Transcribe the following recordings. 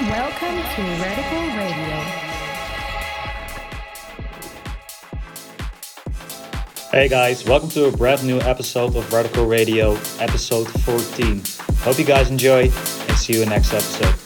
Welcome to Radical Radio. Hey guys, welcome to a brand new episode of Radical Radio, episode 14. Hope you guys enjoy and see you in next episode.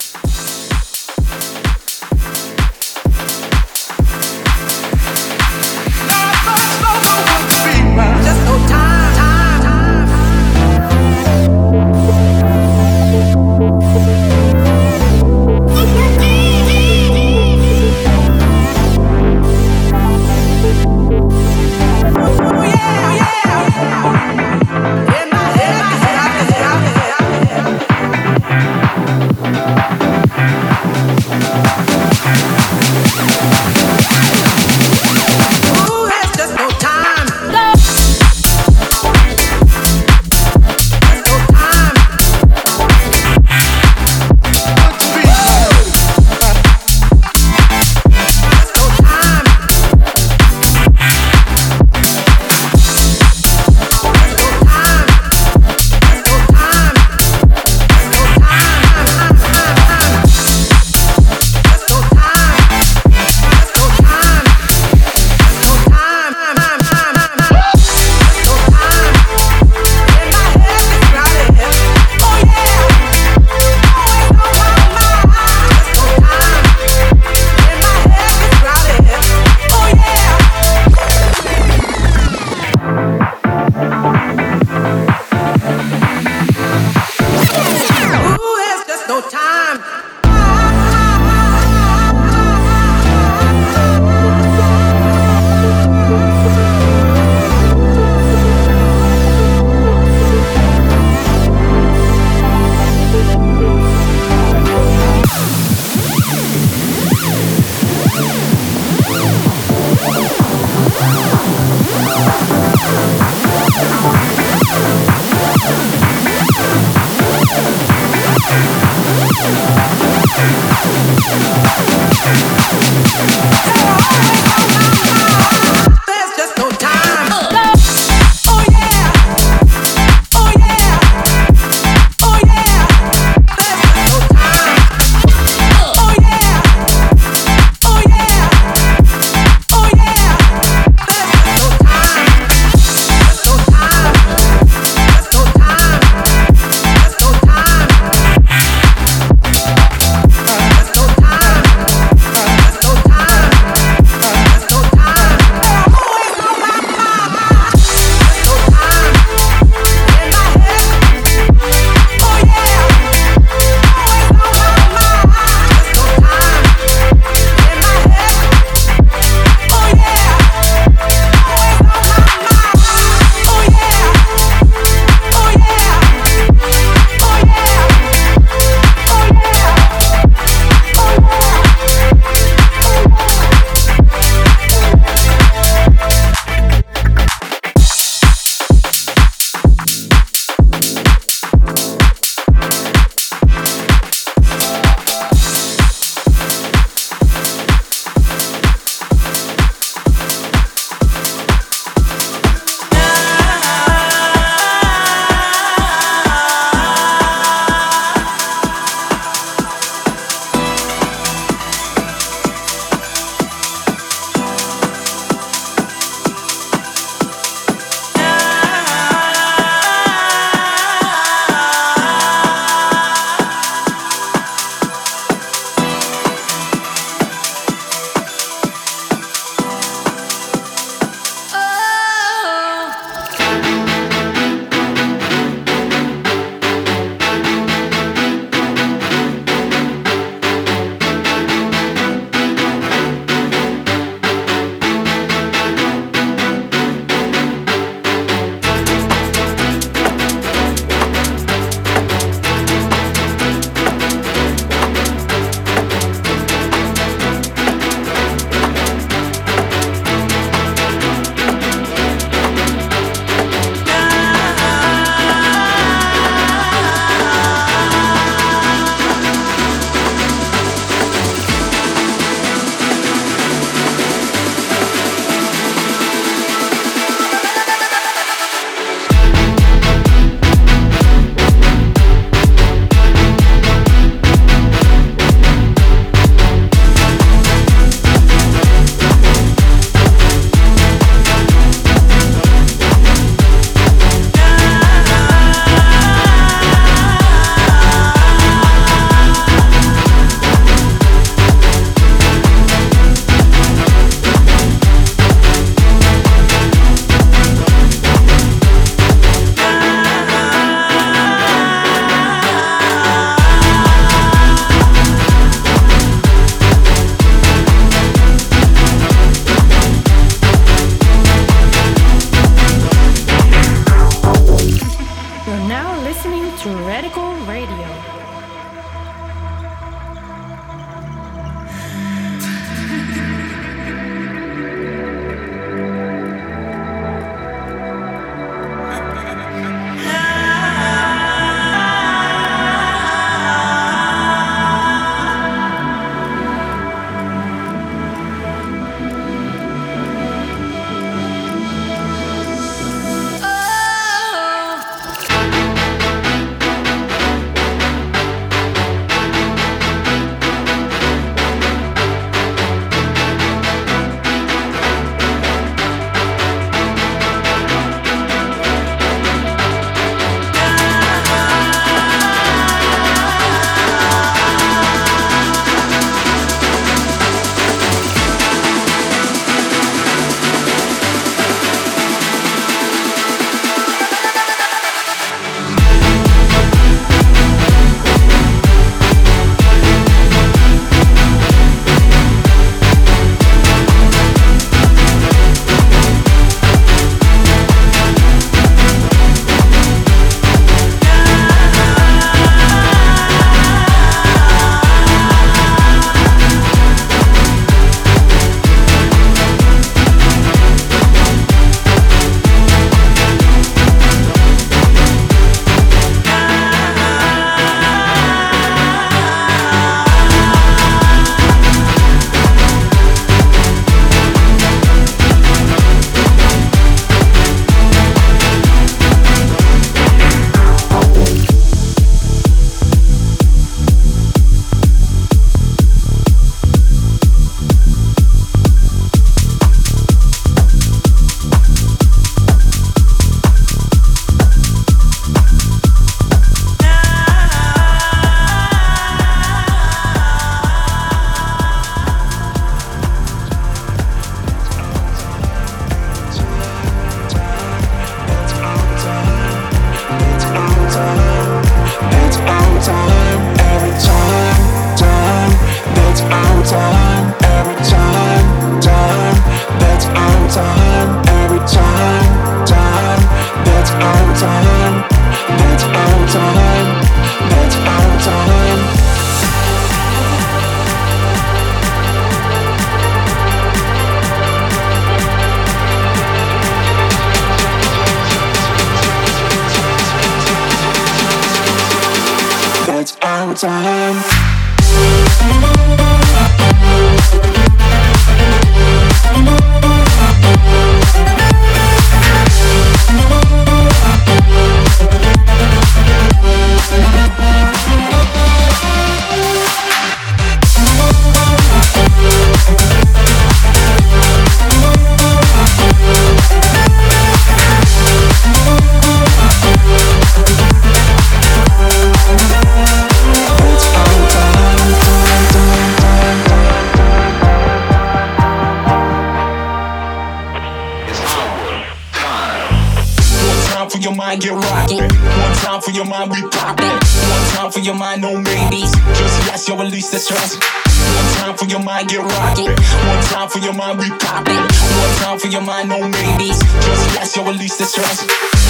your mind get rocking. One time for your mind, we popping. One time for your mind, no maybes. Just yes, yo, release the stress. One time for your mind, get rocking. One time for your mind, we popping. One time for your mind, no maybes. Just yes, yo, release the stress.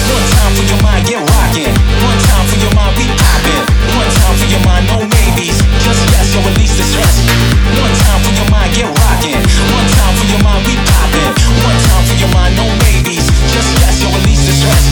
One time for your mind, get rocking. One time for your mind, we popping. One time for your mind, no maybes. Just yes, yo, release the stress. One time for your mind, get rocking. One time for your mind, we popping. One time for your mind, no maybes. Just yes, you'll release the stress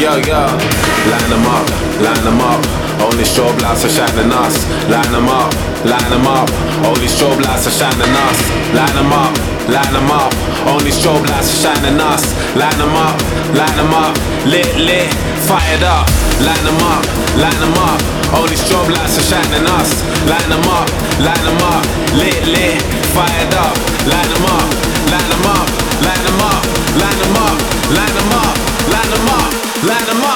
Yo, yo, line them up, line them up. Only strobe lights are shining us. Line them up, line them up. Only strobe lights are shining us. Line them up, line them up. Only strobe lights are shining us. Line them up, line them up. Lit, lit, fired up. Line them up, line them up. Only strobe lights are shining us. Line them up, line them up. Lit, lit, fired up. Line them up, line them up, line them up, line them up, line them up, line them up, line them up.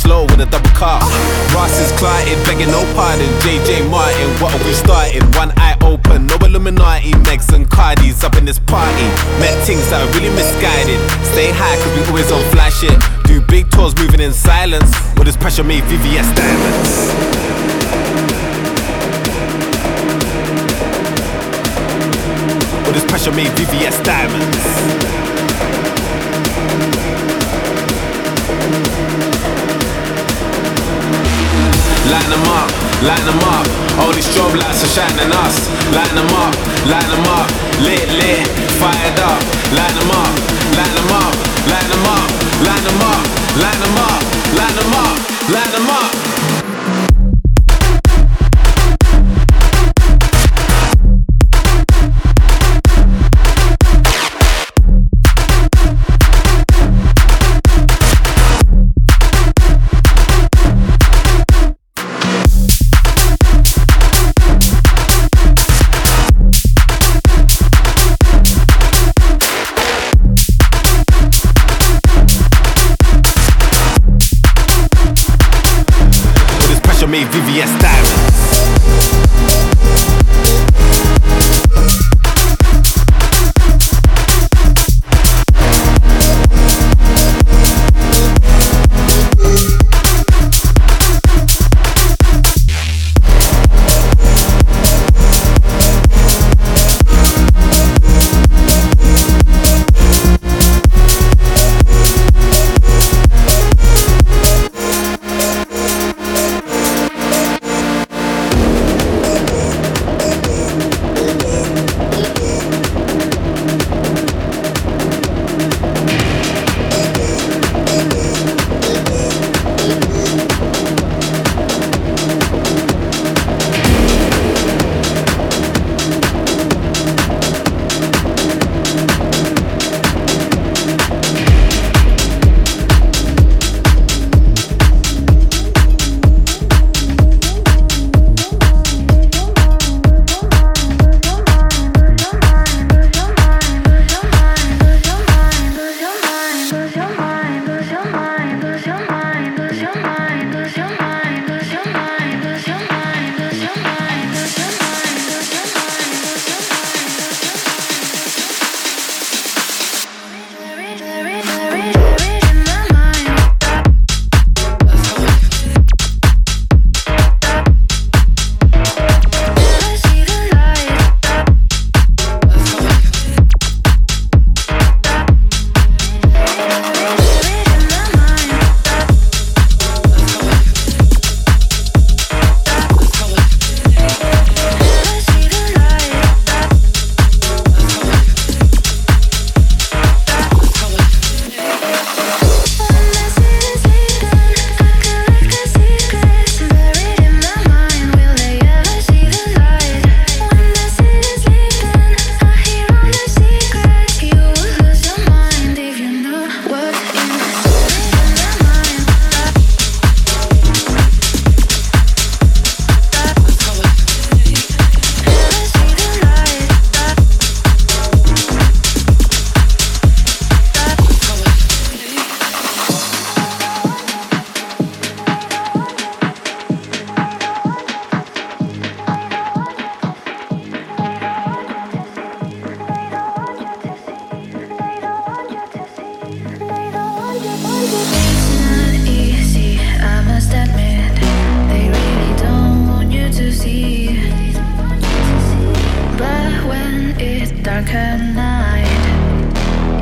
Slow with a double cup. Ross is clotted, begging no pardon. JJ Martin, what are we starting? One eye open, no Illuminati. Megs and Cardis up in this party. Met things that are really misguided. Stay high, cause we always on fly shit. Do big tours moving in silence. With this pressure made VVS diamonds. With this pressure made VVS diamonds. Line them up, line them up. All these strobe lights are shining us. Line them up, line them up. Lit, lit, fired up. Line them up, line them up, line them up, line them up, line them up, line them up, line them up. Pressure VVS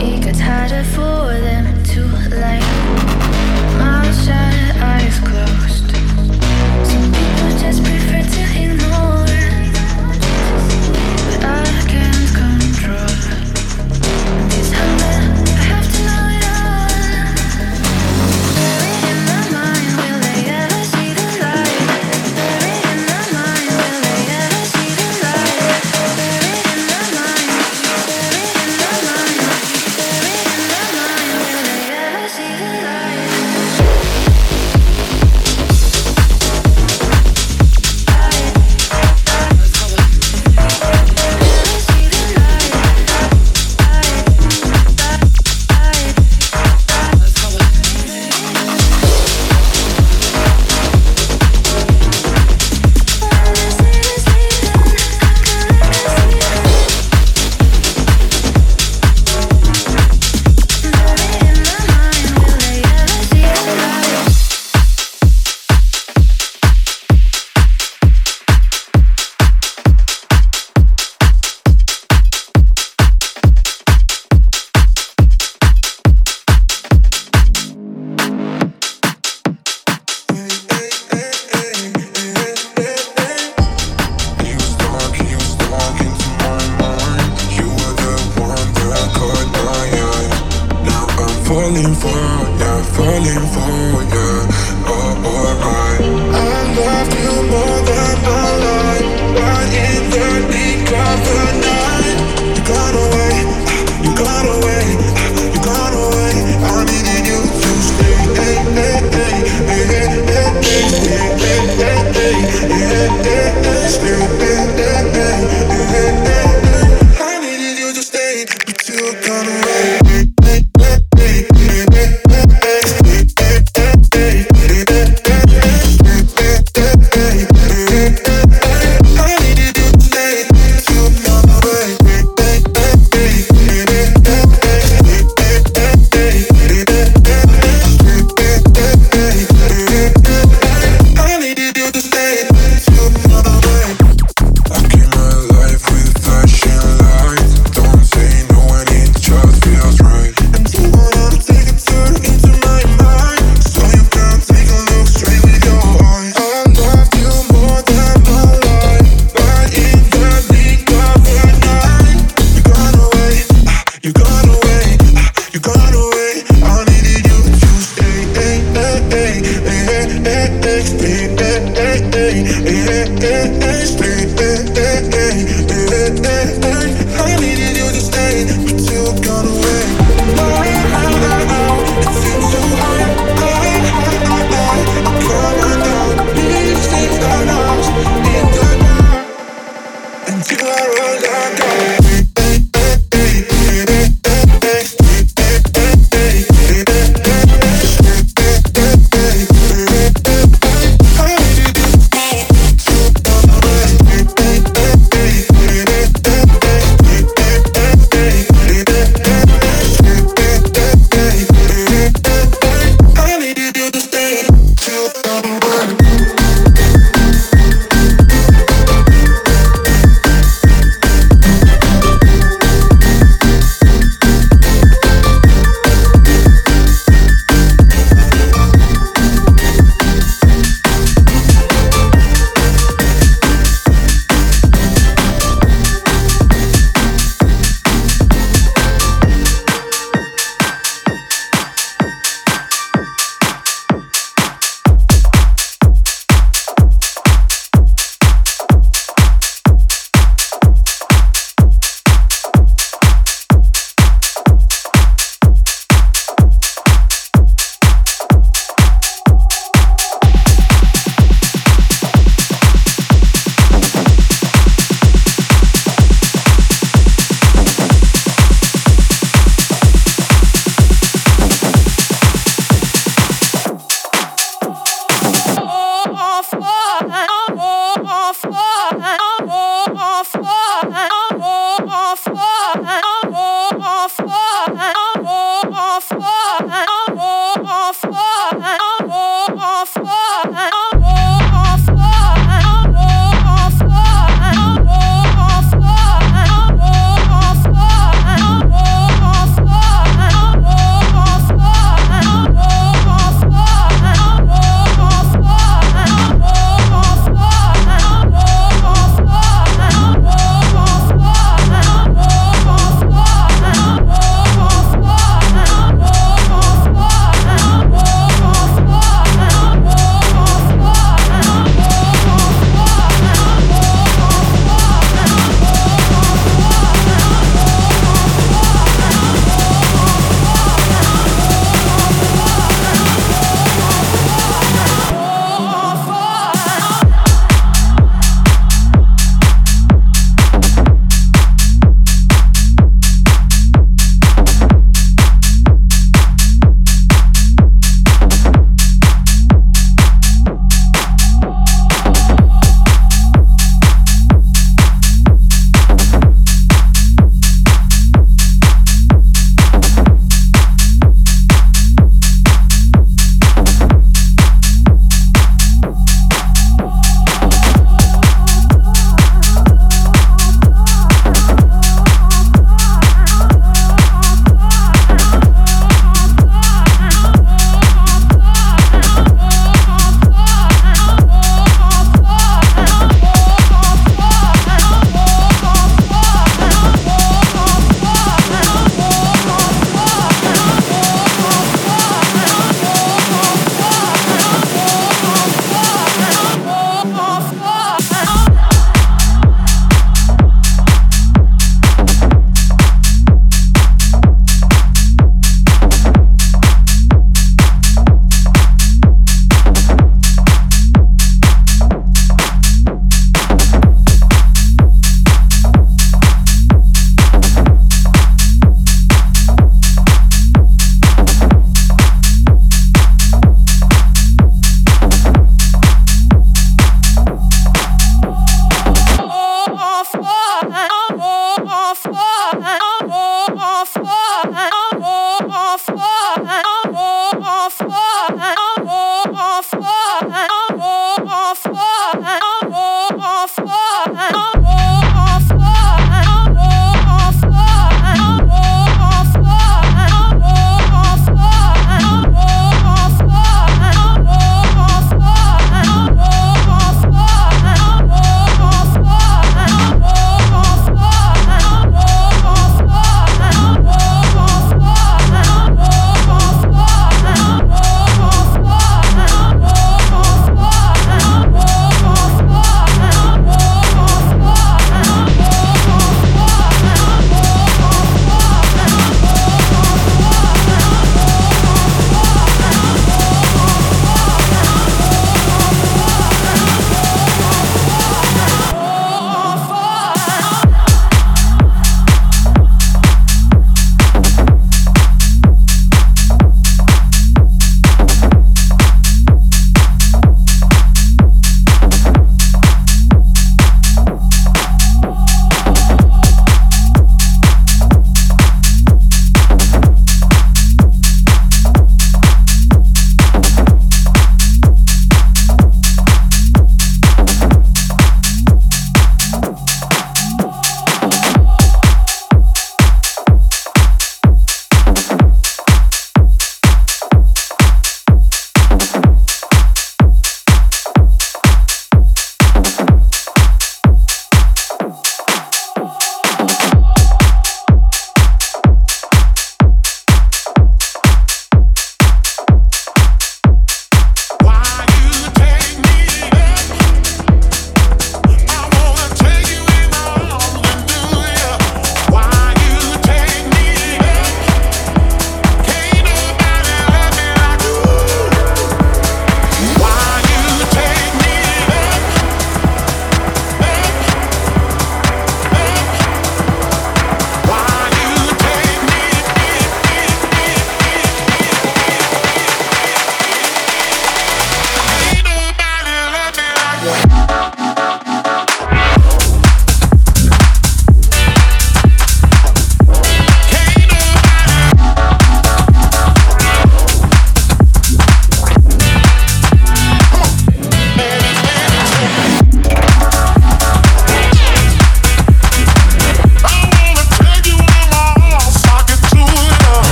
It gets harder for them to light. My shut eyes closed. Some people just prefer to ignore.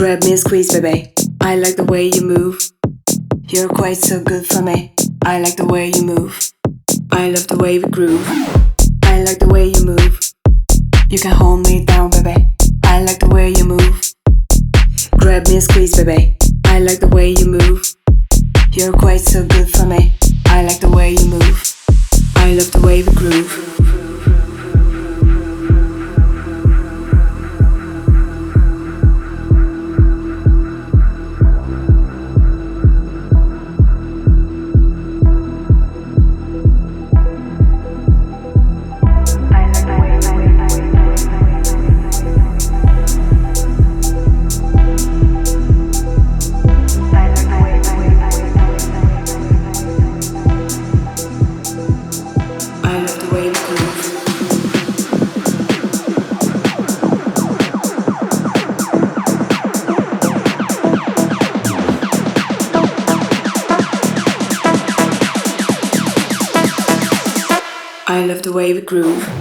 Grab me and squeeze, baby. I like the way you move. You're quite so good for me. I like the way you move. I love the way we groove. I like the way you move. You can hold me down, baby. I like the way you move. Grab me and squeeze, baby. I like the way you move. You're quite so good for me. I like the way you move. I love the way we groove. the wave groove.